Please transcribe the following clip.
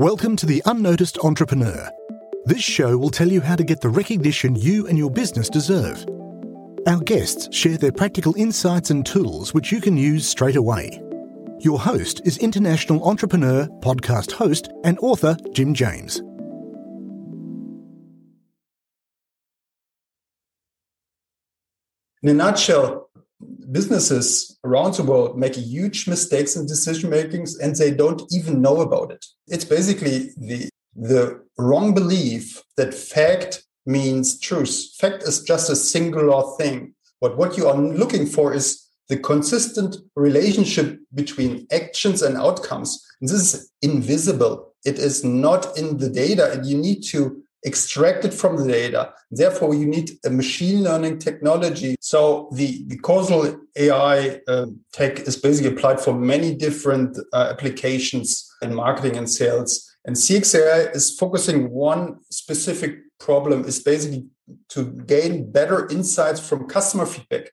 Welcome to The Unnoticed Entrepreneur. This show will tell you how to get the recognition you and your business deserve. Our guests share their practical insights and tools which you can use straight away. Your host is international entrepreneur, podcast host, and author Jim James. In a nutshell, businesses around the world make huge mistakes in decision makings and they don't even know about it. It's basically the the wrong belief that fact means truth. Fact is just a singular thing. But what you are looking for is the consistent relationship between actions and outcomes. And this is invisible. It is not in the data, and you need to extract it from the data. Therefore, you need a machine learning technology. So the, the causal AI uh, tech is basically applied for many different uh, applications in marketing and sales. And CXAI is focusing one specific problem is basically to gain better insights from customer feedback.